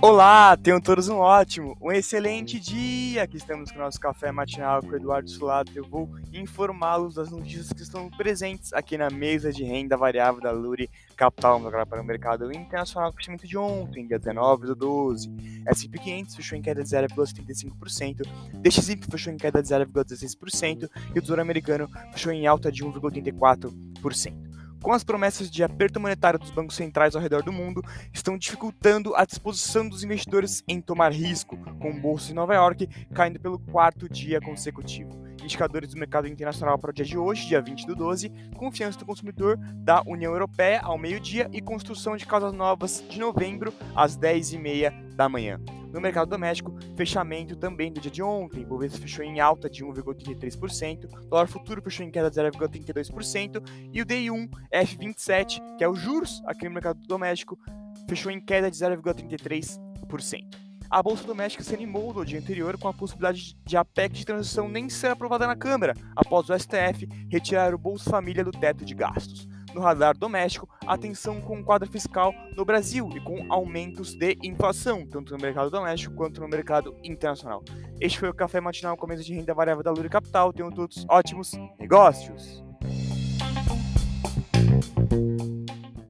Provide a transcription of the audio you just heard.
Olá, tenham todos um ótimo, um excelente dia! Aqui estamos com o nosso café matinal com o Eduardo Sulato. Eu vou informá-los das notícias que estão presentes aqui na mesa de renda variável da Luri Capital. Agora para o mercado internacional, crescimento de ontem, dia 19 do 12. S&P 500 fechou em queda de 0,75%, DXY fechou em queda de 0,16% e o Tesouro Americano fechou em alta de 1,84% com as promessas de aperto monetário dos bancos centrais ao redor do mundo, estão dificultando a disposição dos investidores em tomar risco, com o Bolsa de Nova York caindo pelo quarto dia consecutivo. Indicadores do mercado internacional para o dia de hoje, dia 20 do 12, confiança do consumidor da União Europeia ao meio-dia e construção de casas novas de novembro às 10h30 da manhã. No mercado doméstico, fechamento também do dia de ontem. O Bovespa fechou em alta de 1,33%, o dólar futuro fechou em queda de 0,32% e o DI1 F27, que é o juros aqui no mercado doméstico, fechou em queda de 0,33%. A Bolsa Doméstica se animou no dia anterior com a possibilidade de a PEC de transição nem ser aprovada na Câmara, após o STF retirar o Bolsa Família do teto de gastos no radar doméstico atenção com o quadro fiscal no Brasil e com aumentos de inflação, tanto no mercado doméstico quanto no mercado internacional. Este foi o Café Matinal com a mesa de renda variável da Lura Capital. Tenham todos ótimos negócios!